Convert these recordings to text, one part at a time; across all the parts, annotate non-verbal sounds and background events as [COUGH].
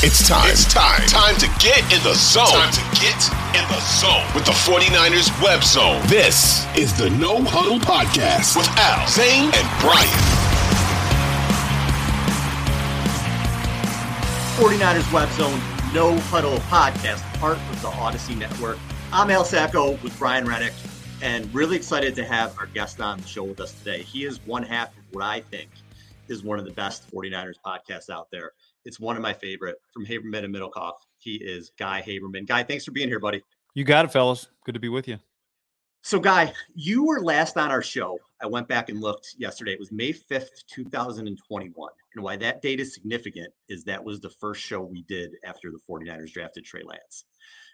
It's time. It's time. Time to get in the zone. Time to get in the zone with the 49ers web zone. This is the No Huddle Podcast with Al, Zane, and Brian. 49ers web zone, No Huddle Podcast, part of the Audacy Network. I'm Al Sacco with Brian Renick, and really excited to have our guest on the show with us today. He is one half of what I think is one of the best 49ers podcasts out there. It's one of my favorite from Haberman and Middlekauff. He is Guy Haberman. Guy, thanks for being here, buddy. You got it, fellas. Good to be with you. So, Guy, you were last on our show. I went back and looked yesterday. It was May 5th, 2021. And why that date is significant is that was the first show we did after the 49ers drafted Trey Lance.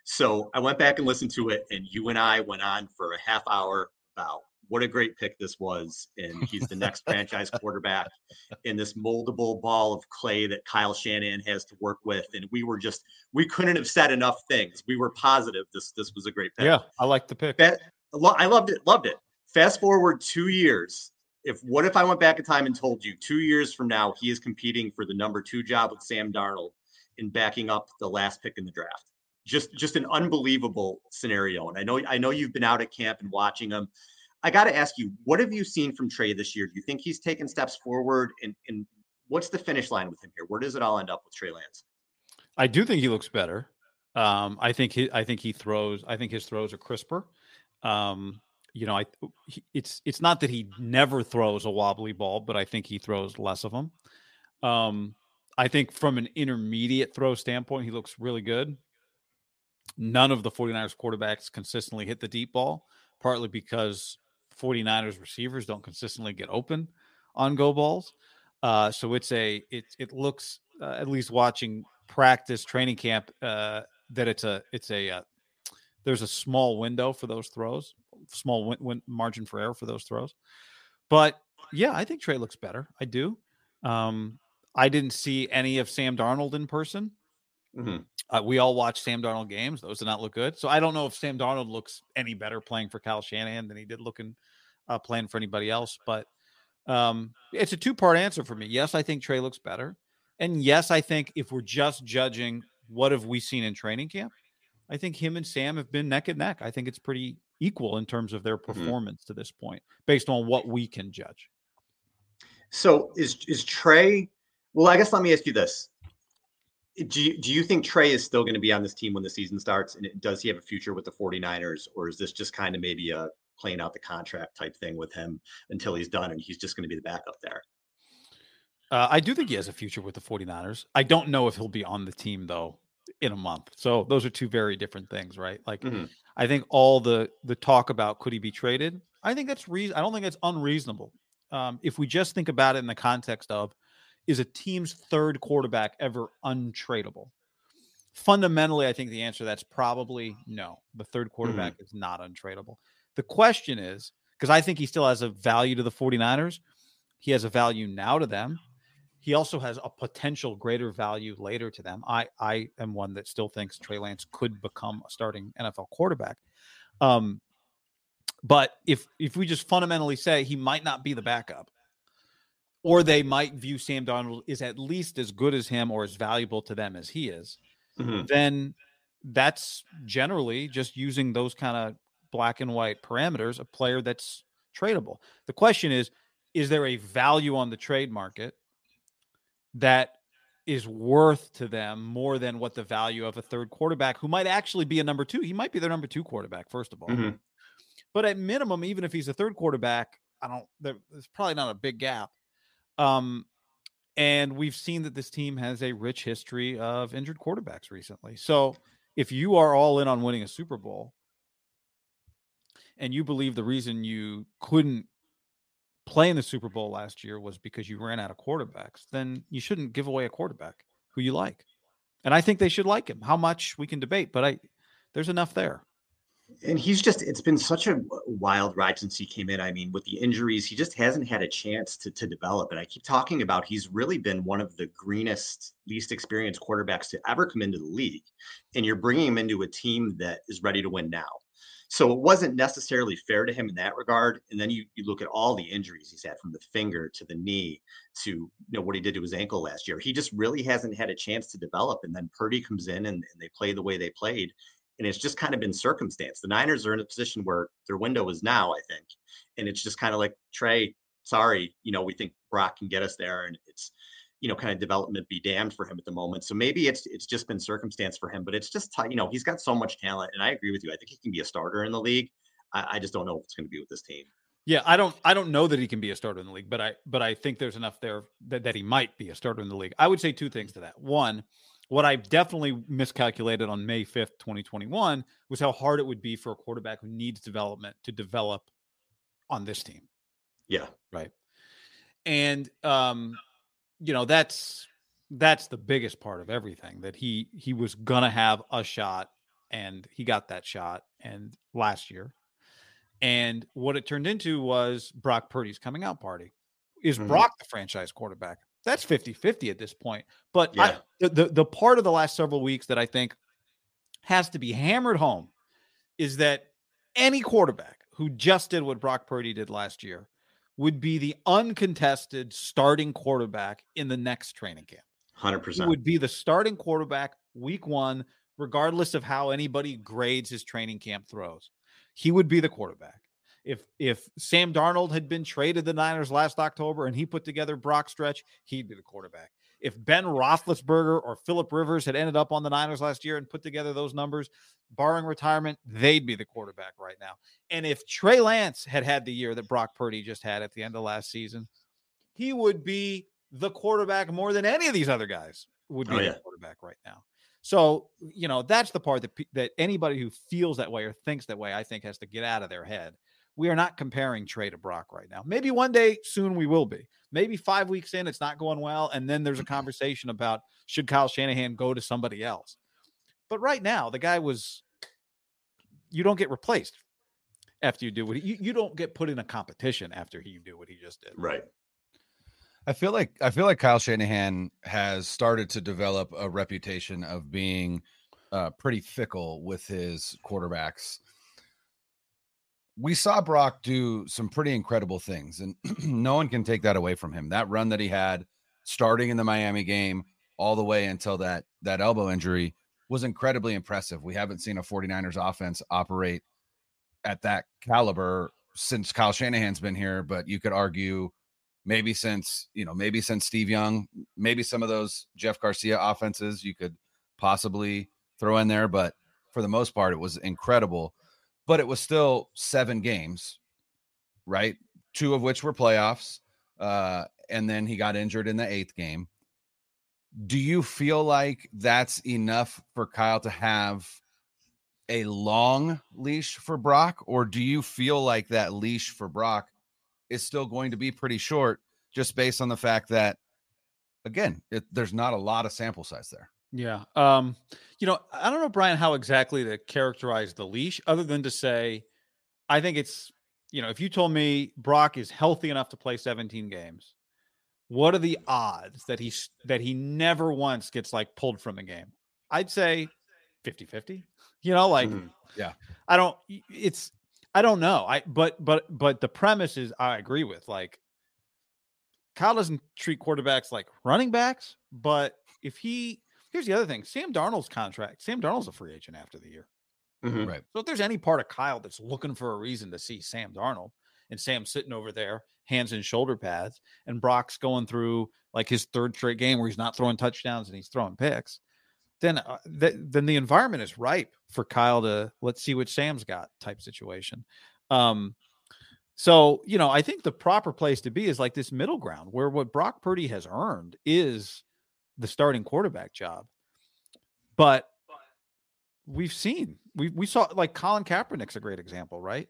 So I went back and listened to it, and you and I went on for a half hour about what a great pick this was. And he's the next [LAUGHS] franchise quarterback in this moldable ball of clay that Kyle Shanahan has to work with. And we were just, we couldn't have said enough things. We were positive this this was a great pick. Yeah, I like the pick. I loved it, loved it. Fast forward two years. If what if I went back in time and told you two years from now he is competing for the number two job with Sam Darnold in backing up the last pick in the draft? Just just an unbelievable scenario. And I know I know you've been out at camp and watching him. I got to ask you, what have you seen from Trey this year? Do you think he's taken steps forward? And, and what's the finish line with him here? Where does it all end up with Trey Lance? I do think he looks better. Um, I think he, I think he throws. I think his throws are crisper. Um, you know, I it's it's not that he never throws a wobbly ball, but I think he throws less of them. Um, I think from an intermediate throw standpoint, he looks really good. None of the 49ers quarterbacks consistently hit the deep ball, partly because 49ers receivers don't consistently get open on go balls. Uh, so it's a it it looks uh, at least watching practice training camp uh, that it's a it's a uh, there's a small window for those throws, small win- win- margin for error for those throws. But yeah, I think Trey looks better. I do. Um, I didn't see any of Sam Darnold in person. Mm-hmm. Uh, we all watch Sam Darnold games; those did not look good. So I don't know if Sam Darnold looks any better playing for Kyle Shanahan than he did looking uh, plan for anybody else. But um, it's a two part answer for me. Yes, I think Trey looks better, and yes, I think if we're just judging what have we seen in training camp, I think him and Sam have been neck and neck. I think it's pretty equal in terms of their mm-hmm. performance mm-hmm. to this point, based on what we can judge. So is is Trey? Well, I guess let me ask you this: do you, do you think Trey is still going to be on this team when the season starts? And does he have a future with the 49ers? Or is this just kind of maybe a playing out the contract type thing with him until he's done and he's just going to be the backup there? Uh, I do think he has a future with the 49ers. I don't know if he'll be on the team, though, in a month. So those are two very different things, right? Like, mm-hmm. I think all the the talk about could he be traded? I think that's reason. I don't think it's unreasonable. Um, if we just think about it in the context of is a team's third quarterback ever untradeable? Fundamentally, I think the answer that's probably no. The third quarterback mm-hmm. is not untradeable. The question is because I think he still has a value to the 49ers, he has a value now to them. He also has a potential greater value later to them. I I am one that still thinks Trey Lance could become a starting NFL quarterback. Um, but if if we just fundamentally say he might not be the backup, or they might view Sam Darnold is at least as good as him or as valuable to them as he is, mm-hmm. then that's generally just using those kind of black and white parameters a player that's tradable. The question is is there a value on the trade market that is worth to them more than what the value of a third quarterback who might actually be a number 2. He might be their number 2 quarterback first of all. Mm-hmm. But at minimum even if he's a third quarterback, I don't there's probably not a big gap um, and we've seen that this team has a rich history of injured quarterbacks recently. So if you are all in on winning a Super Bowl and you believe the reason you couldn't play in the Super Bowl last year was because you ran out of quarterbacks, then you shouldn't give away a quarterback who you like. And I think they should like him. How much we can debate, but I there's enough there and he's just it's been such a wild ride since he came in i mean with the injuries he just hasn't had a chance to, to develop and i keep talking about he's really been one of the greenest least experienced quarterbacks to ever come into the league and you're bringing him into a team that is ready to win now So it wasn't necessarily fair to him in that regard. And then you, you look at all the injuries he's had from the finger to the knee to you know what he did to his ankle last year. He just really hasn't had a chance to develop. And then Purdy comes in and, and they play the way they played. And it's just kind of been circumstance. The Niners are in a position where their window is now, I think. And it's just kind of like, Trey, sorry, you know, we think Brock can get us there. And it's you know, kind of development be damned for him at the moment. So maybe it's it's just been circumstance for him, but it's just you know he's got so much talent, and I agree with you. I think he can be a starter in the league. I, I just don't know if it's going to be with this team. Yeah, I don't I don't know that he can be a starter in the league, but I but I think there's enough there that, that he might be a starter in the league. I would say two things to that. One, what I definitely miscalculated on May 5th, 2021 was how hard it would be for a quarterback who needs development to develop on this team. Yeah. Right. And um you know that's that's the biggest part of everything that he he was gonna have a shot and he got that shot and last year and what it turned into was brock purdy's coming out party is mm-hmm. brock the franchise quarterback that's 50-50 at this point but yeah. I, the, the part of the last several weeks that i think has to be hammered home is that any quarterback who just did what brock purdy did last year would be the uncontested starting quarterback in the next training camp. 100%. He would be the starting quarterback week one, regardless of how anybody grades his training camp throws. He would be the quarterback. If if Sam Darnold had been traded the Niners last October and he put together Brock Stretch, he'd be the quarterback. If Ben Roethlisberger or Philip Rivers had ended up on the Niners last year and put together those numbers, barring retirement, they'd be the quarterback right now. And if Trey Lance had had the year that Brock Purdy just had at the end of last season, he would be the quarterback more than any of these other guys would be oh, yeah. the quarterback right now. So, you know, that's the part that that anybody who feels that way or thinks that way, I think, has to get out of their head we are not comparing Trey to Brock right now. Maybe one day soon we will be. Maybe five weeks in, it's not going well. And then there's a mm-hmm. conversation about should Kyle Shanahan go to somebody else. But right now, the guy was, you don't get replaced after you do what he, you, you don't get put in a competition after he do what he just did. Right. I feel like I feel like Kyle Shanahan has started to develop a reputation of being uh, pretty fickle with his quarterbacks we saw Brock do some pretty incredible things, and [CLEARS THROAT] no one can take that away from him. That run that he had starting in the Miami game all the way until that that elbow injury was incredibly impressive. We haven't seen a 49ers offense operate at that caliber since Kyle Shanahan's been here, but you could argue maybe since, you know, maybe since Steve Young, maybe some of those Jeff Garcia offenses you could possibly throw in there, but for the most part it was incredible but it was still seven games, right? Two of which were playoffs. Uh, and then he got injured in the eighth game. Do you feel like that's enough for Kyle to have a long leash for Brock? Or do you feel like that leash for Brock is still going to be pretty short just based on the fact that, again, it, there's not a lot of sample size there? Yeah. Um, you know, I don't know, Brian, how exactly to characterize the leash, other than to say, I think it's, you know, if you told me Brock is healthy enough to play 17 games, what are the odds that he's that he never once gets like pulled from the game? I'd say 50 50. You know, like mm-hmm. yeah. I don't it's I don't know. I but but but the premise is I agree with like Kyle doesn't treat quarterbacks like running backs, but if he Here's the other thing: Sam Darnold's contract. Sam Darnold's a free agent after the year, mm-hmm. right? So if there's any part of Kyle that's looking for a reason to see Sam Darnold, and Sam sitting over there, hands and shoulder pads, and Brock's going through like his third straight game where he's not throwing touchdowns and he's throwing picks, then uh, th- then the environment is ripe for Kyle to let's see what Sam's got type situation. Um, so you know, I think the proper place to be is like this middle ground where what Brock Purdy has earned is the starting quarterback job. But we've seen we we saw like Colin Kaepernick's a great example, right?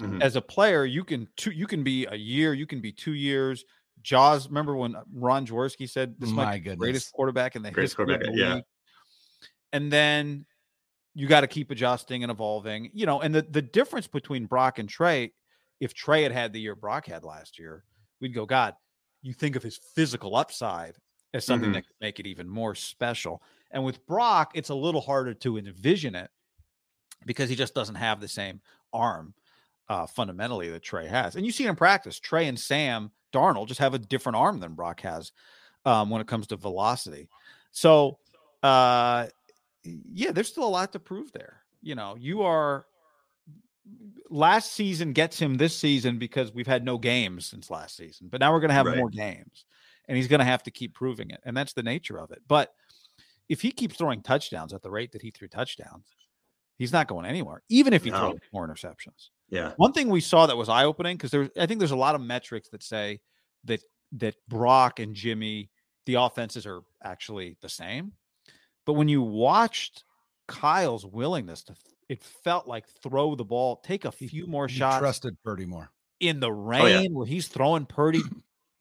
Mm-hmm. As a player, you can two you can be a year, you can be two years. Jaws, remember when Ron Jaworski said this might be the greatest quarterback in the greatest history of the yeah. league. And then you got to keep adjusting and evolving, you know. And the the difference between Brock and Trey, if Trey had had the year Brock had last year, we'd go, God, you think of his physical upside as something mm-hmm. that could make it even more special. And with Brock, it's a little harder to envision it because he just doesn't have the same arm uh, fundamentally that Trey has. And you see it in practice. Trey and Sam Darnold just have a different arm than Brock has um, when it comes to velocity. So, uh, yeah, there's still a lot to prove there. You know, you are last season gets him this season because we've had no games since last season, but now we're going to have right. more games and he's going to have to keep proving it. And that's the nature of it. But if he keeps throwing touchdowns at the rate that he threw touchdowns, he's not going anywhere, even if he no. throws more interceptions. Yeah. One thing we saw that was eye opening because there's, I think there's a lot of metrics that say that that Brock and Jimmy, the offenses are actually the same. But when you watched Kyle's willingness to, it felt like throw the ball, take a few more he shots. Trusted Purdy more in the rain oh, yeah. where he's throwing Purdy.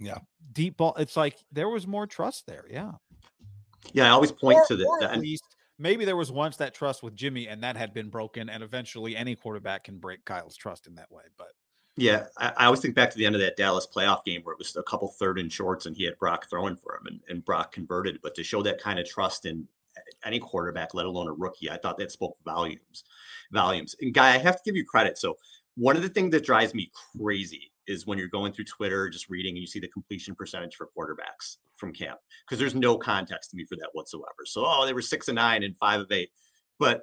Yeah. Deep ball. It's like there was more trust there. Yeah. Yeah. I always point or, to the, at least maybe there was once that trust with Jimmy and that had been broken. And eventually any quarterback can break Kyle's trust in that way. But yeah, I, I, always think back to the end of that Dallas playoff game where it was a couple third and shorts and he had Brock throwing for him and, and Brock converted. But to show that kind of trust in any quarterback, let alone a rookie, I thought that spoke volumes. Volumes. And guy, I have to give you credit. So one of the things that drives me crazy is when you're going through Twitter, just reading, and you see the completion percentage for quarterbacks from camp, because there's no context to me for that whatsoever. So, oh, they were six and nine and five of eight. But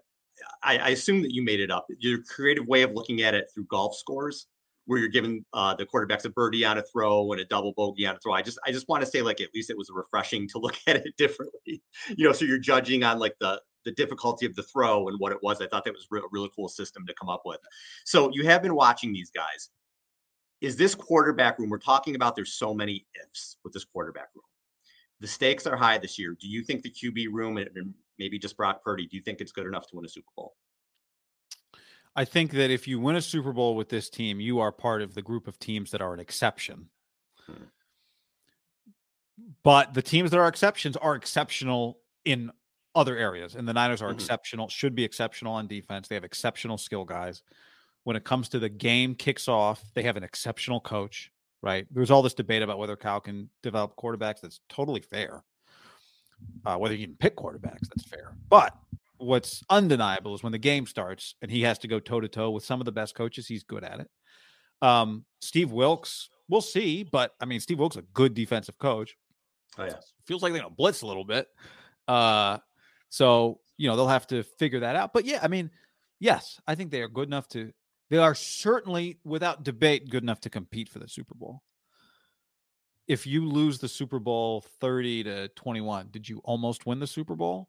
I, I assume that you made it up. Your creative way of looking at it through golf scores where you're giving uh, the quarterbacks a birdie on a throw and a double bogey on a throw. I just I just want to say like at least it was refreshing to [LAUGHS] look at it differently. You know, so you're judging on like the the difficulty of the throw and what it was. I thought that was a really cool system to come up with. So you have been watching these guys. Is this quarterback room? We're talking about there's so many ifs with this quarterback room. The stakes are high this year. Do you think the QB room and maybe just Brock Purdy, do you think it's good enough to win a Super Bowl? I think that if you win a Super Bowl with this team, you are part of the group of teams that are an exception. Hmm. But the teams that are exceptions are exceptional in other areas. And the Niners are mm-hmm. exceptional, should be exceptional on defense. They have exceptional skill guys. When it comes to the game kicks off, they have an exceptional coach, right? There's all this debate about whether Cal can develop quarterbacks. That's totally fair. Uh, whether you can pick quarterbacks, that's fair. But what's undeniable is when the game starts and he has to go toe to toe with some of the best coaches, he's good at it. Um, Steve Wilks, we'll see, but I mean, Steve Wilks a good defensive coach. Oh yeah, feels like they're gonna blitz a little bit. Uh, so you know they'll have to figure that out. But yeah, I mean, yes, I think they are good enough to. They are certainly, without debate, good enough to compete for the Super Bowl. If you lose the Super Bowl thirty to twenty-one, did you almost win the Super Bowl?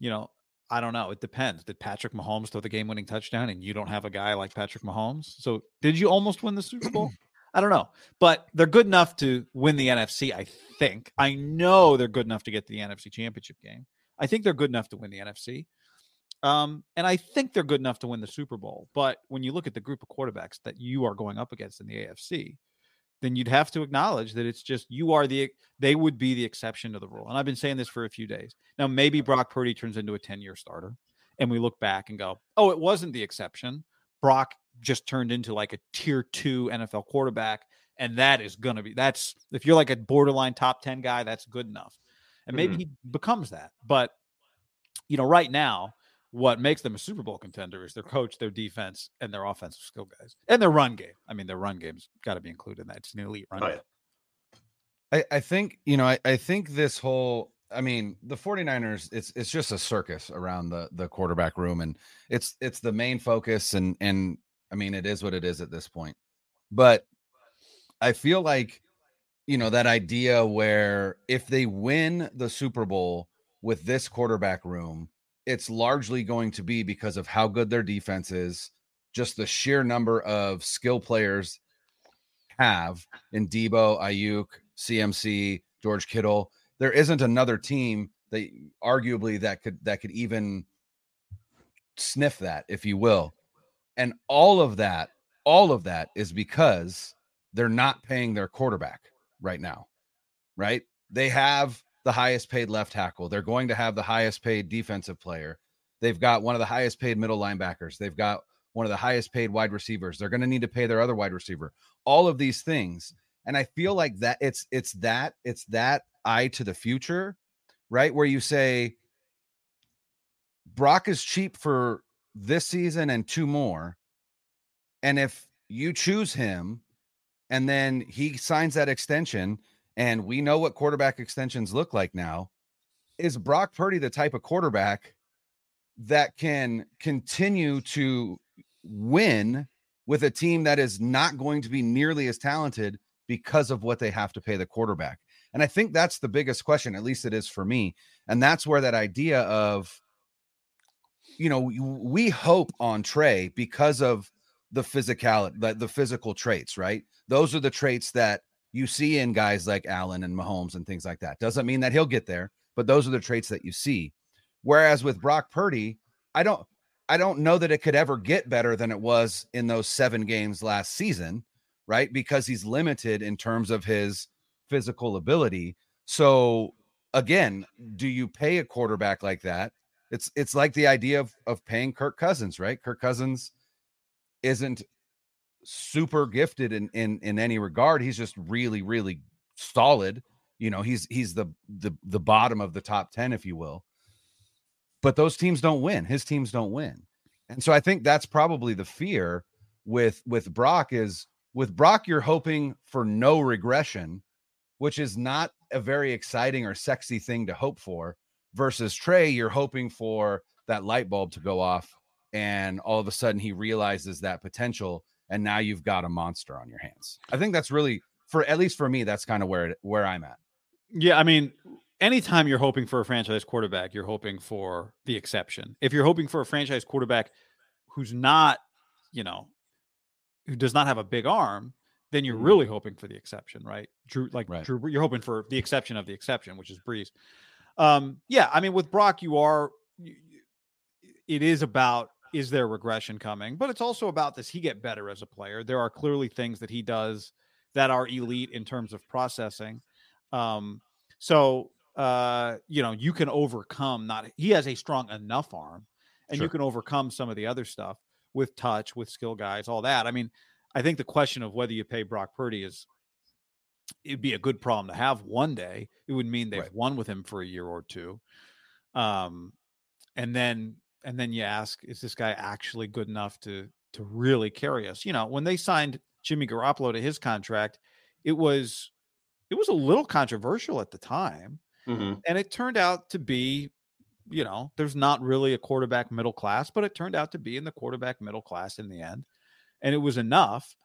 You know, I don't know. It depends. Did Patrick Mahomes throw the game winning touchdown and you don't have a guy like Patrick Mahomes? So did you almost win the Super Bowl? [CLEARS THROAT] I don't know. But they're good enough to win the NFC, I think. I know they're good enough to get to the NFC championship game. I think they're good enough to win the NFC. Um, and I think they're good enough to win the Super Bowl. But when you look at the group of quarterbacks that you are going up against in the AFC, then you'd have to acknowledge that it's just you are the they would be the exception to the rule. And I've been saying this for a few days. Now maybe Brock Purdy turns into a 10-year starter and we look back and go, "Oh, it wasn't the exception. Brock just turned into like a tier 2 NFL quarterback and that is going to be that's if you're like a borderline top 10 guy, that's good enough." And maybe mm-hmm. he becomes that. But you know, right now, what makes them a Super Bowl contender is their coach, their defense, and their offensive skill guys, and their run game. I mean, their run game's got to be included in that. It's an elite run oh, game. I, I think, you know, I, I think this whole I mean, the 49ers, it's it's just a circus around the the quarterback room, and it's it's the main focus, and and I mean, it is what it is at this point. But I feel like, you know, that idea where if they win the Super Bowl with this quarterback room, it's largely going to be because of how good their defense is, just the sheer number of skill players have in Deebo, Aiyuk, CMC, George Kittle. There isn't another team that arguably that could that could even sniff that, if you will. And all of that, all of that is because they're not paying their quarterback right now. Right? They have the highest paid left tackle. They're going to have the highest paid defensive player. They've got one of the highest paid middle linebackers. They've got one of the highest paid wide receivers. They're going to need to pay their other wide receiver. All of these things. And I feel like that it's it's that it's that eye to the future, right? Where you say Brock is cheap for this season and two more. And if you choose him and then he signs that extension, and we know what quarterback extensions look like now, is Brock Purdy the type of quarterback that can continue to win with a team that is not going to be nearly as talented because of what they have to pay the quarterback? And I think that's the biggest question, at least it is for me. And that's where that idea of, you know, we hope on Trey because of the physicality, the, the physical traits, right? Those are the traits that you see in guys like Allen and Mahomes and things like that. Doesn't mean that he'll get there, but those are the traits that you see. Whereas with Brock Purdy, I don't I don't know that it could ever get better than it was in those 7 games last season, right? Because he's limited in terms of his physical ability. So again, do you pay a quarterback like that? It's it's like the idea of of paying Kirk Cousins, right? Kirk Cousins isn't super gifted in in in any regard. He's just really really solid. You know, he's he's the the the bottom of the top 10 if you will. But those teams don't win. His teams don't win. And so I think that's probably the fear with with Brock is with Brock you're hoping for no regression which is not a very exciting or sexy thing to hope for. Versus Trey, you're hoping for that light bulb to go off, and all of a sudden he realizes that potential, and now you've got a monster on your hands. I think that's really, for at least for me, that's kind of where where I'm at. Yeah, I mean, anytime you're hoping for a franchise quarterback, you're hoping for the exception. If you're hoping for a franchise quarterback who's not, you know, who does not have a big arm, then you're mm-hmm. really hoping for the exception, right? Drew, like right. Drew, you're hoping for the exception of the exception, which is Brees. Um, yeah, I mean, with Brock, you are. It is about is there regression coming, but it's also about does he get better as a player? There are clearly things that he does that are elite in terms of processing. Um, so uh, you know, you can overcome not he has a strong enough arm, and sure. you can overcome some of the other stuff with touch, with skill guys, all that. I mean, I think the question of whether you pay Brock Purdy is it'd be a good problem to have one day. It would mean they've right. won with him for a year or two. Um, and then and then you ask, is this guy actually good enough to to really carry us? You know, when they signed Jimmy Garoppolo to his contract, it was it was a little controversial at the time. Mm-hmm. And it turned out to be, you know, there's not really a quarterback middle class, but it turned out to be in the quarterback middle class in the end and it was enough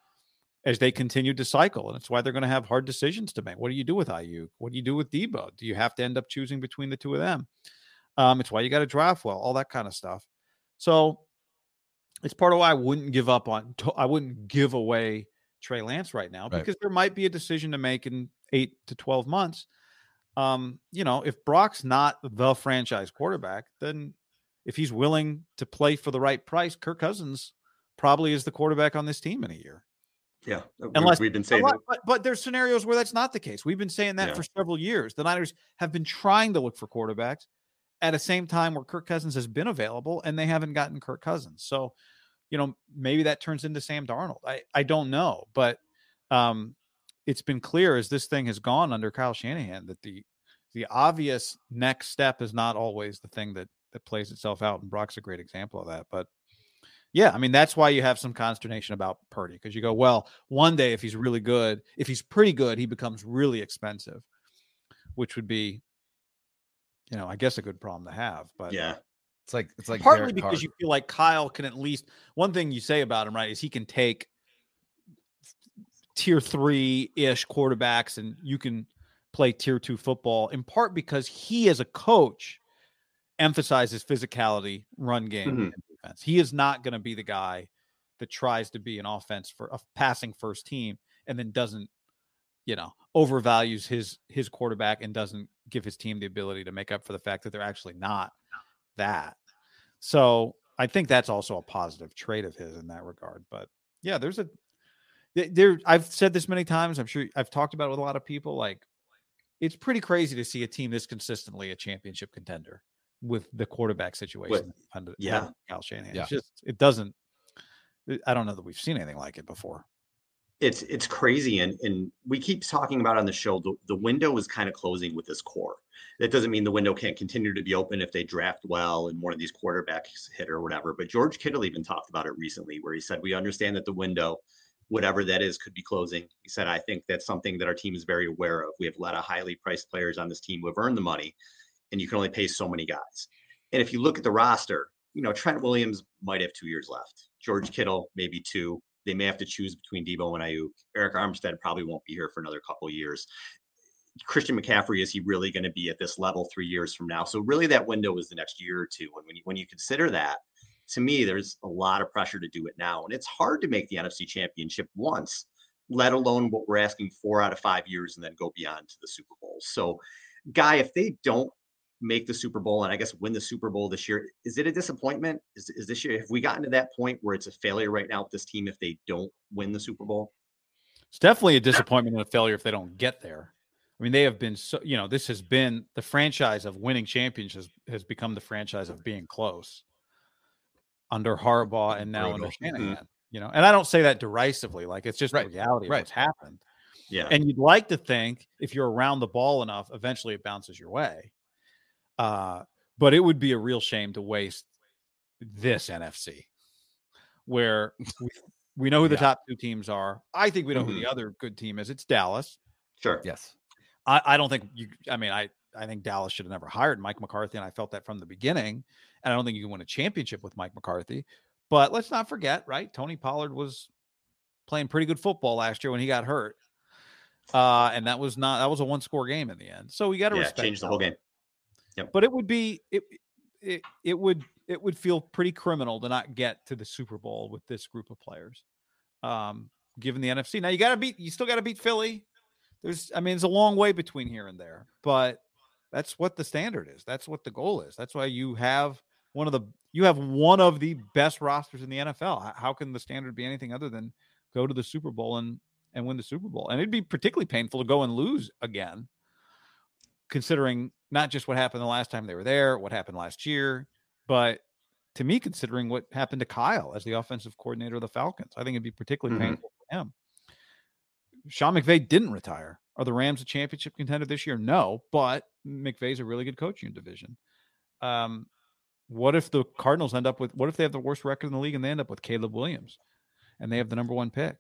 as they continued to cycle. And that's why they're going to have hard decisions to make. What do you do with Aiyuk? What do you do with Deebo? Do you have to end up choosing between the two of them? Um, it's why you got to draft well, all that kind of stuff. So it's part of why I wouldn't give up on. I wouldn't give away Trey Lance right now because there might be a decision to make in eight to twelve months. Um, you know, if Brock's not the franchise quarterback, then if he's willing to play for the right price, Kirk Cousins probably is the quarterback on this team in a year. Yeah, unless we've been saying, lot, but, but, there's scenarios where that's not the case. We've been saying that yeah. for several years. The Niners have been trying to look for quarterbacks at the same time where Kirk Cousins has been available, and they haven't gotten Kirk Cousins. So, you know, maybe that turns into Sam Darnold. I I don't know, but um, it's been clear as this thing has gone under Kyle Shanahan that the the obvious next step is not always the thing that that plays itself out, and Brock's a great example of that. But yeah, I mean that's why you have some consternation about Purdy because you go, well, one day if he's really good, if he's pretty good, he becomes really expensive, which would be, you know, I guess a good problem to have. But yeah, it's like it's like partly Derek because Carter. you feel like Kyle can at least one thing you say about him, right, is he can take tier three ish quarterbacks and you can play tier two football in part because he as a coach emphasizes physicality, run game, mm-hmm defense. He is not going to be the guy that tries to be an offense for a passing first team and then doesn't, you know, overvalues his his quarterback and doesn't give his team the ability to make up for the fact that they're actually not that. So I think that's also a positive trait of his in that regard. But yeah, there's a there. I've said this many times. I'm sure I've talked about it with a lot of people. Like, it's pretty crazy to see a team this consistently a championship contender with the quarterback situation with, under yeah Kyle Shanahan. Yeah. It's just it doesn't I don't know that we've seen anything like it before. It's it's crazy and and we keep talking about on the show the, the window is kind of closing with this core. That doesn't mean the window can't continue to be open if they draft well and one of these quarterbacks hit or whatever but george kittle even talked about it recently where he said we understand that the window whatever that is could be closing. He said i think that's something that our team is very aware of. We have a lot of highly priced players on this team who have earned the money and you can only pay so many guys. And if you look at the roster you know trent williams might have two years left. George kittle maybe two they may have to choose between Deebo and Aiyuk. Arik Armstead probably won't be here for another couple years. Christian McCaffrey, is he really going to be at this level three years from now? So really that window is the next year or two. And when you, when you consider that, to me, there's a lot of pressure to do it now. And it's hard to make the NFC championship once, let alone what we're asking four out of five years and then go beyond to the Super Bowl. So Guy, if they don't make the Super Bowl and I guess win the Super Bowl this year. Is it a disappointment? Is, is this year, have we gotten to that point where it's a failure right now with this team if they don't win the Super Bowl? It's definitely a disappointment and a failure if they don't get there. I mean, they have been so, you know, this has been the franchise of winning championships has, has become the franchise of being close under Harbaugh and now Brutal. under Shanahan, mm-hmm. you know, and I don't say that derisively, like it's just right. the reality of what's happened. Yeah. And you'd like to think if you're around the ball enough, eventually it bounces your way. Uh, but it would be a real shame to waste this NFC where [LAUGHS] we, we know who the yeah. top two teams are. I think we know mm-hmm. who the mm-hmm. other good team is. It's Dallas. Sure. Yes. I, I don't think you, I mean, I, I think Dallas should have never hired Mike McCarthy, and I felt that from the beginning. And I don't think you can win a championship with Mike McCarthy. But let's not forget, right? Tony Pollard was playing pretty good football last year when he got hurt. Uh, and that was not that was a one score game in the end. So we got to yeah, change the whole game. Yep. But it would be it, it it would it would feel pretty criminal to not get to the Super Bowl with this group of players. Um, given the NFC. Now you got to beat you still got to beat Philly. There's I mean it's a long way between here and there, but that's what the standard is. That's what the goal is. That's why you have one of the you have one of the best rosters in the NFL. How can the standard be anything other than go to the Super Bowl and and win the Super Bowl? And it'd be particularly painful to go and lose again considering not just what happened the last time they were there, what happened last year, but to me, considering what happened to Kyle as the offensive coordinator of the Falcons, I think it'd be particularly mm-hmm. painful for him. Sean McVay didn't retire. Are the Rams a championship contender this year? No, but McVay's a really good coach in division. Um, what if the Cardinals end up with what if they have the worst record in the league and they end up with Caleb Williams and they have the number one pick?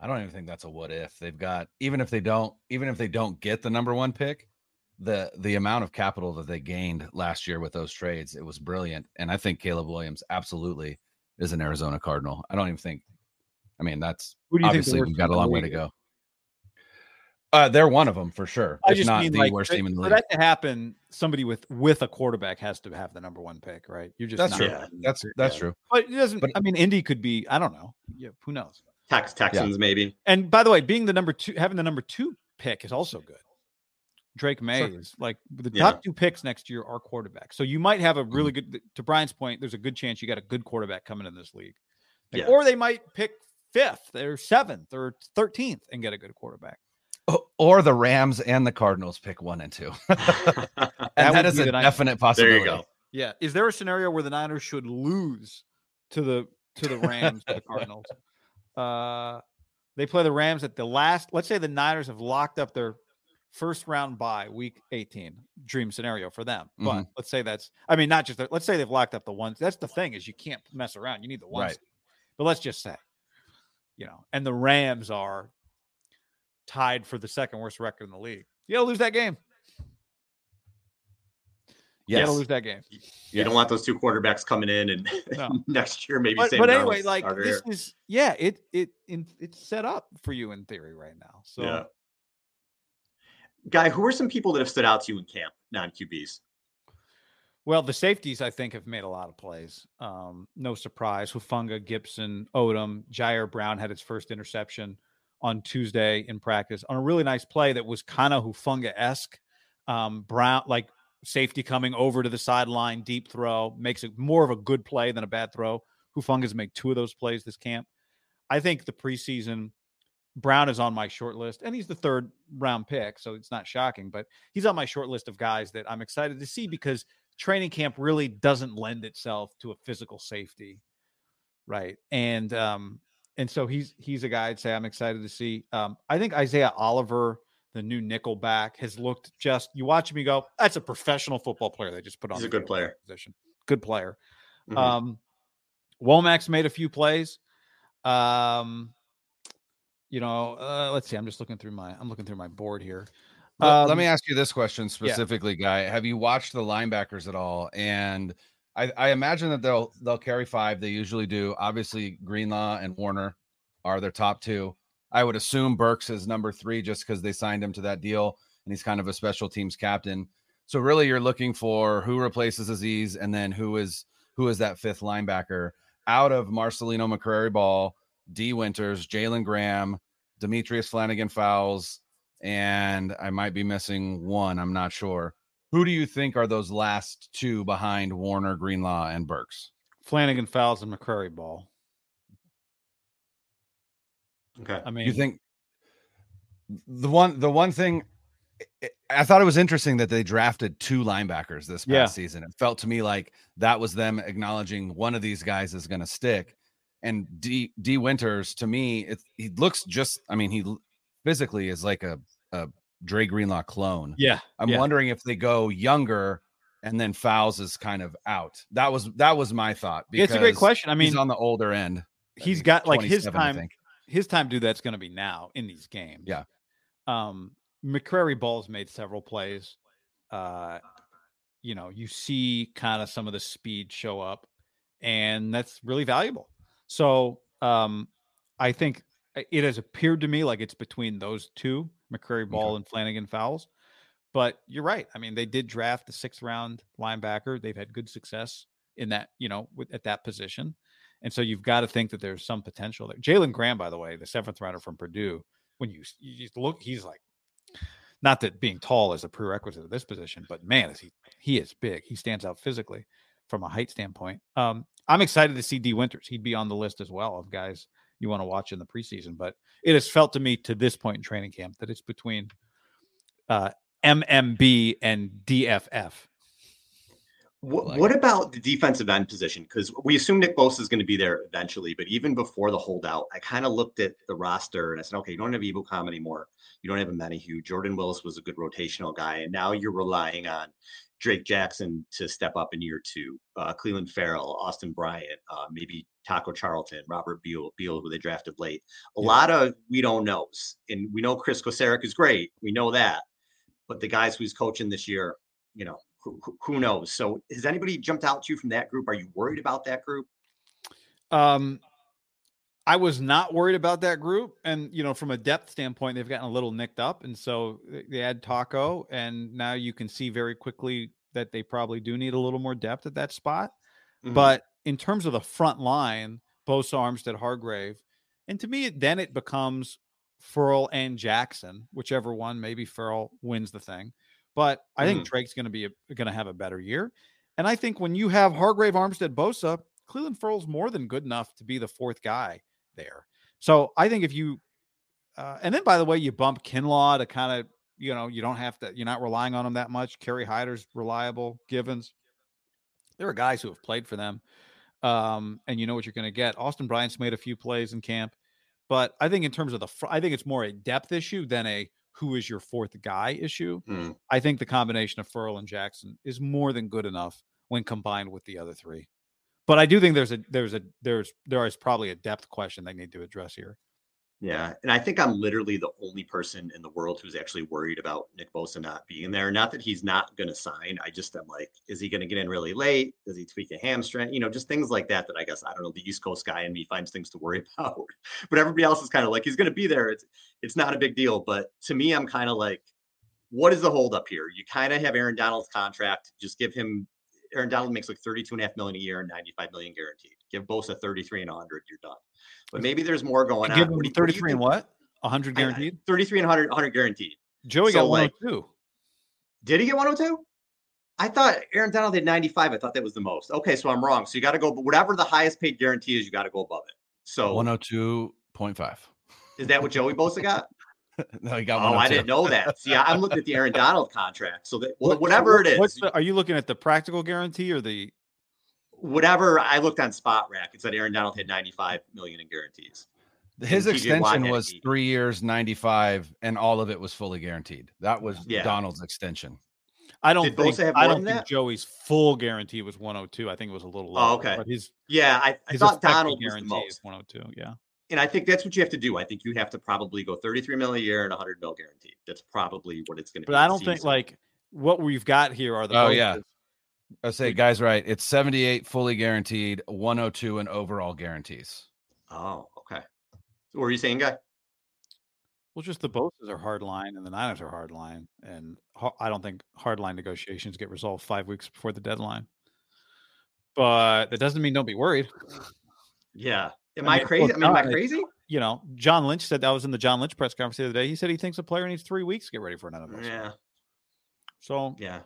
I don't even think that's a what if. They've got even if they don't even if they don't get the number one pick, the the amount of capital that they gained last year with those trades, it was brilliant. And I think Caleb Williams absolutely is an Arizona Cardinal. I don't even think. I mean, that's obviously we've got a long way to go. Uh, they're one of them for sure. I just not mean the like, worst team in the league. For that to happen, somebody with with a quarterback has to have the number one pick, right? You're just that's true. That's that's true. But it doesn't. But, I mean, Indy could be. I don't know. Yeah, who knows? Tex Texans yeah. maybe. And by the way, being the number two, having the number two pick is also good. Drake Maye sure. is like the yeah. top two picks next year are quarterbacks. So you might have a really mm-hmm. good to Brian's point, there's a good chance you got a good quarterback coming in this league. Like, yeah. Or they might pick fifth or seventh or thirteenth and get a good quarterback. Or the Rams and the Cardinals pick one and two. and [LAUGHS] [LAUGHS] that, that is a definite possibility. There you go. Yeah. Is there a scenario where the Niners should lose to the to the Rams or the Cardinals? [LAUGHS] Uh they play the Rams at the last. Let's say the Niners have locked up their first round bye week 18 dream scenario for them but mm-hmm. let's say that's i mean not just the, let's say they've locked up the ones that's the thing is you can't mess around you need the ones right. but let's just say you know and the rams are tied for the second worst record in the league you gotta lose that game Yes. You gotta lose that game. You don't want those two quarterbacks coming in and no. [LAUGHS] next year maybe. But, but anyway, like this is yeah, it it in, it's set up for you in theory right now. So yeah. Guy, who are some people that have stood out to you in camp, non QBs? Well, the safeties, I think, have made a lot of plays. Um, no surprise. Hufanga, Gibson, Odum, Ji'Ayir Brown had his first interception on Tuesday in practice on a really nice play that was kind of Hufanga esque. Um, Brown, like safety coming over to the sideline, deep throw, makes it more of a good play than a bad throw. Hufanga's made two of those plays this camp. I think the preseason Brown is on my short list, and he's the third round pick, so it's not shocking. But he's on my short list of guys that I'm excited to see because training camp really doesn't lend itself to a physical safety, right? And um, and so he's he's a guy I'd say I'm excited to see. Um, I think Isaiah Oliver, the new nickel back, has looked just. You watch him, you go, that's a professional football player. They just put on. He's a good player. Position, good player. Mm-hmm. Um, Womack's made a few plays. Um, you know, uh, let's see. I'm just looking through my. I'm looking through my board here. Um, Let me ask you this question specifically, yeah. guy. Have you watched the linebackers at all? And I, I, imagine that they'll they'll carry five. They usually do. Obviously, Greenlaw and Warner are their top two. I would assume Burks is number three just because they signed him to that deal, and he's kind of a special teams captain. So really, you're looking for who replaces Azeez, and then who is who is that fifth linebacker out of Marcelino McCrary Ball, Dee Winters, Jalen Graham, Demetrius Flanagan Fowles, and I might be missing one. I'm not sure. Who do you think are those last two behind Warner, Greenlaw, and Burks? Flanagan Fowles and McCrary Ball. Okay. I mean, you think the one the one thing I thought it was interesting that they drafted two linebackers this past yeah. season. It felt to me like that was them acknowledging one of these guys is going to stick. And D Dee Winters, to me, it, he looks just. I mean, he physically is like a a Dre Greenlaw clone. Yeah, I'm yeah. wondering if they go younger and then Fowles is kind of out. That was that was my thought. It's a great question. I mean, he's on the older end. He's got like his time. His time to do that's going to be now in these games. Yeah. Um, McCrary Ball's made several plays. Uh, you know, you see kind of some of the speed show up, and that's really valuable. So um, I think it has appeared to me like it's between those two, McCrary Ball okay. and Flanagan Fowles. But you're right. I mean, they did draft the sixth round linebacker. They've had good success in that, you know, with, at that position. And so you've got to think that there's some potential there. Jalen Graham, by the way, the seventh rounder from Purdue, when you, you look, he's like, not that being tall is a prerequisite of this position, but man, is he he is big. He stands out physically from a height standpoint. Um, I'm excited to see Dee Winters. He'd be on the list as well of guys you want to watch in the preseason. But it has felt to me to this point in training camp that it's between uh, MMB and DFF. What, what, about the defensive end position? Because we assume Nick Bosa is going to be there eventually, but even before the holdout, I kind of looked at the roster and I said, okay, you don't have Ebukam anymore. You don't have a Omenihu. Jordan Willis was a good rotational guy, and now you're relying on Drake Jackson to step up in year two, uh, Clelin Ferrell, Austin Bryant, uh, maybe Taco Charlton, Robert Beal, Beal, who they drafted late. A yeah. lot of we don't knows, and we know Chris Kocurek is great. We know that, but the guys who's coaching this year, you know, who, who knows? So, has anybody jumped out to you from that group? Are you worried about that group? Um, I was not worried about that group. And, you know, from a depth standpoint, they've gotten a little nicked up. And so they add Taco, and now you can see very quickly that they probably do need a little more depth at that spot. Mm-hmm. But in terms of the front line, Bosa, Armstead, Hargrave, and to me, then it becomes Ferrell and Jackson, whichever one. Maybe Ferrell wins the thing, but I mm-hmm. think Drake's going to be going to have a better year. And I think when you have Hargrave, Armstead, Bosa, Clelin Ferrell's more than good enough to be the fourth guy there. So I think if you, uh, and then by the way, you bump Kinlaw to kind of, you know, you don't have to, you're not relying on him that much. Kerry Hyder's reliable. Givens, there are guys who have played for them, um, and you know what you're going to get. Austin Bryant's made a few plays in camp, but I think in terms of the, fr- I think it's more a depth issue than a who is your fourth guy issue. Mm. I think the combination of Ferrell and Jackson is more than good enough when combined with the other three. But I do think there's a there's a there's there is probably a depth question they need to address here. Yeah, and I think I'm literally the only person in the world who's actually worried about Nick Bosa not being there. Not that he's not going to sign. I just am like, is he going to get in really late? Does he tweak a hamstring? You know, just things like that. That I guess I don't know. The East Coast guy in me finds things to worry [LAUGHS] about, but everybody else is kind of like, he's going to be there. It's it's not a big deal. But to me, I'm kind of like, what is the holdup here? You kind of have Aaron Donald's contract. Just give him Aaron Donald makes like 32 and a half million a year and 95 million guaranteed. Give Bosa 33 and 100, you're done. But maybe there's more going give on. Give him 33 and what? 100 guaranteed? I, 33 and 100, 100 guaranteed. Joey so got 102. Like, did he get 102? I thought Aaron Donald did 95. I thought that was the most. Okay, so I'm wrong. So you got to go, but whatever the highest paid guarantee is, you got to go above it. So 102.5. Is that what Joey Bosa got? [LAUGHS] no, he got. Oh, I didn't know that. See, I'm looking at the Aaron Donald contract. So that whatever it is, the, are you looking at the practical guarantee or the? Whatever I looked on Spotrac, it said Aaron Donald had 95 million in guarantees. His extension was three years, 95, and all of it was fully guaranteed. That was yeah. Donald's extension. I don't Did think I don't think that? Joey's full guarantee was 102. I think it was a little oh, lower. Oh, okay. But his yeah, I, I thought Donald guarantee was the most. 102. Yeah. And I think that's what you have to do. I think you have to probably go 33 mil a year and 100 mil guaranteed. That's probably what it's going to be. But I don't think like what we've got here are the. Oh yeah. I say, guys, right. It's 78 fully guaranteed, 102 and overall guarantees. Oh, okay. So what are you saying, guy? Well, just the Bosas are hard line and the Niners are hard line. And I don't think hard line negotiations get resolved five weeks before the deadline. But that doesn't mean don't be worried. Yeah. Am I, I crazy? Well, I mean, am I crazy? You know, John Lynch said that was in the John Lynch press conference the other day. He said he thinks a player needs three weeks to get ready for another. Yeah. So yeah.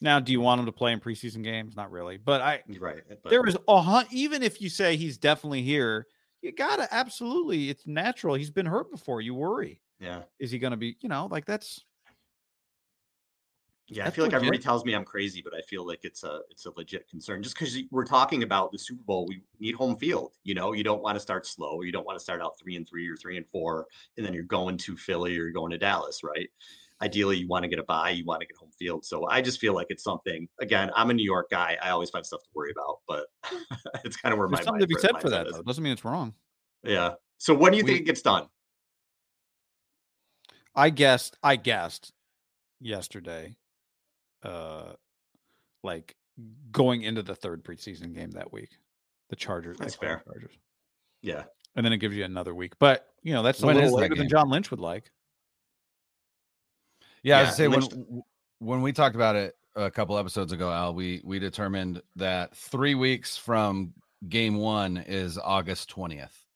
Now, do you want him to play in preseason games? Not really, but I right. Eh, but, there is a even if you say he's definitely here, you gotta absolutely. It's natural. He's been hurt before. You worry. Yeah. Is he going to be? You know, like that's. Yeah, that's I feel like everybody tells me I'm crazy, but I feel like it's a it's a legit concern. Just because we're talking about the Super Bowl, we need home field. You know, you don't want to start slow. You don't want to start out three and three or three and four, and then you're going to Philly or you're going to Dallas, right? ideally you want to get a buy, you want to get home field. So I just feel like it's something. Again, I'm a New York guy. I always find stuff to worry about, but [LAUGHS] it's kind of where There's my something to be said for that. Though. Doesn't mean it's wrong. Yeah. So when do you we, think it gets done? I guessed. I guessed yesterday, uh, like going into the third preseason game that week, the Chargers. That's fair. Chargers. Yeah. And then it gives you another week, but you know that's a when little later than John Lynch would like. Yeah, yeah I was say when when we talked about it a couple episodes ago, Al, we we determined that three weeks from game one is August twentieth.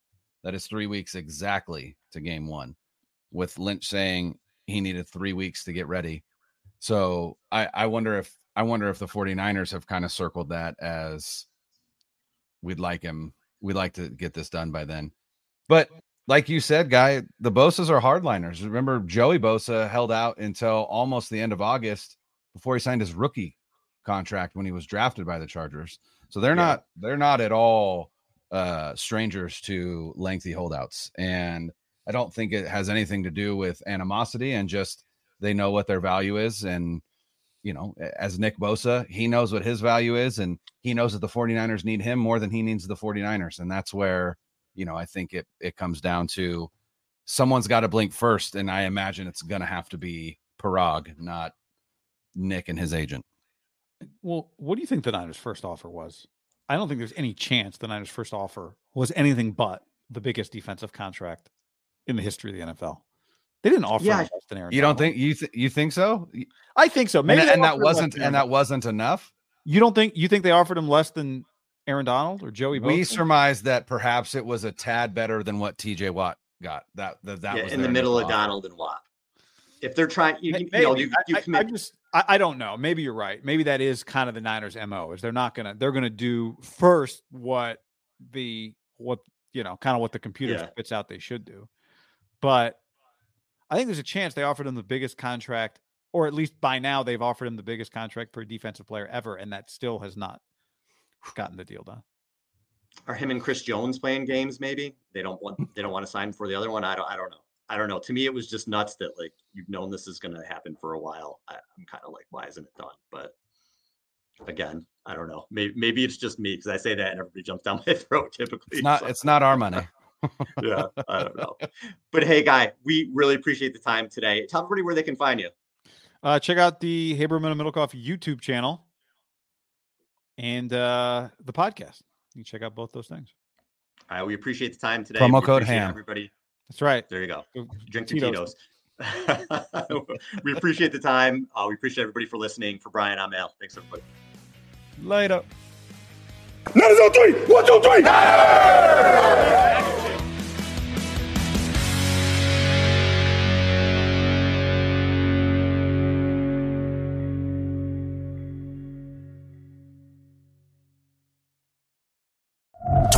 That is three weeks exactly to game one, with Lynch saying he needed three weeks to get ready. So I, I wonder if I wonder if the 49ers have kind of circled that as we'd like him, we'd like to get this done by then. But like you said, guy, the Bosas are hardliners. Remember, Joey Bosa held out until almost the end of August before he signed his rookie contract when he was drafted by the Chargers. So they're yeah. not they're not at all uh, strangers to lengthy holdouts, and I don't think it has anything to do with animosity and just they know what their value is and you know as Nick Bosa he knows what his value is and he knows that the 49ers need him more than he needs the 49ers and that's where you know, I think it it comes down to someone's got to blink first, and I imagine it's going to have to be Paraag, not Nick and his agent. Well, what do you think the Niners' first offer was? I don't think there's any chance the Niners' first offer was anything but the biggest defensive contract in the history of the NFL. They didn't offer yeah, less than Aaron. You don't think you th- you think so? I think so. Maybe and, and that wasn't and that wasn't enough. You don't think you think they offered him less than Aaron Donald or Joey? We surmised that perhaps it was a tad better than what T.J. Watt got. That that, that yeah, was in the middle of Donald and Watt. If they're trying, you, Maybe. you know, you, you I, I, just I, I, don't know. Maybe you're right. Maybe that is kind of the Niners' mo. Is they're not gonna they're gonna do first what the what you know kind of what the computer yeah. spits out they should do. But I think there's a chance they offered him the biggest contract, or at least by now they've offered him the biggest contract for a defensive player ever, and that still has not gotten the deal done. Are him and Chris Jones playing games? Maybe they don't want they don't want to sign for the other one. I don't I don't know. I don't know. To me, it was just nuts that like you've known this is going to happen for a while. I, am kind of like, why isn't it done? But again, I don't know. Maybe maybe it's just me because I say that and everybody jumps down [LAUGHS] my throat. Typically, it's not so. it's not our money yeah, I don't know. But hey, guy, we really appreciate the time today. Tell everybody where they can find you. Uh, check out the Haberman and Middlekauff YouTube channel and uh, the podcast. You can check out both those things. All right, we appreciate the time today. Promo we code HAM. Everybody. That's right. There you go. Drink Tito's. [LAUGHS] we appreciate the time. Uh, we appreciate everybody for listening. For Brian, I'm Al. Thanks, everybody. Later. Nine is Hey!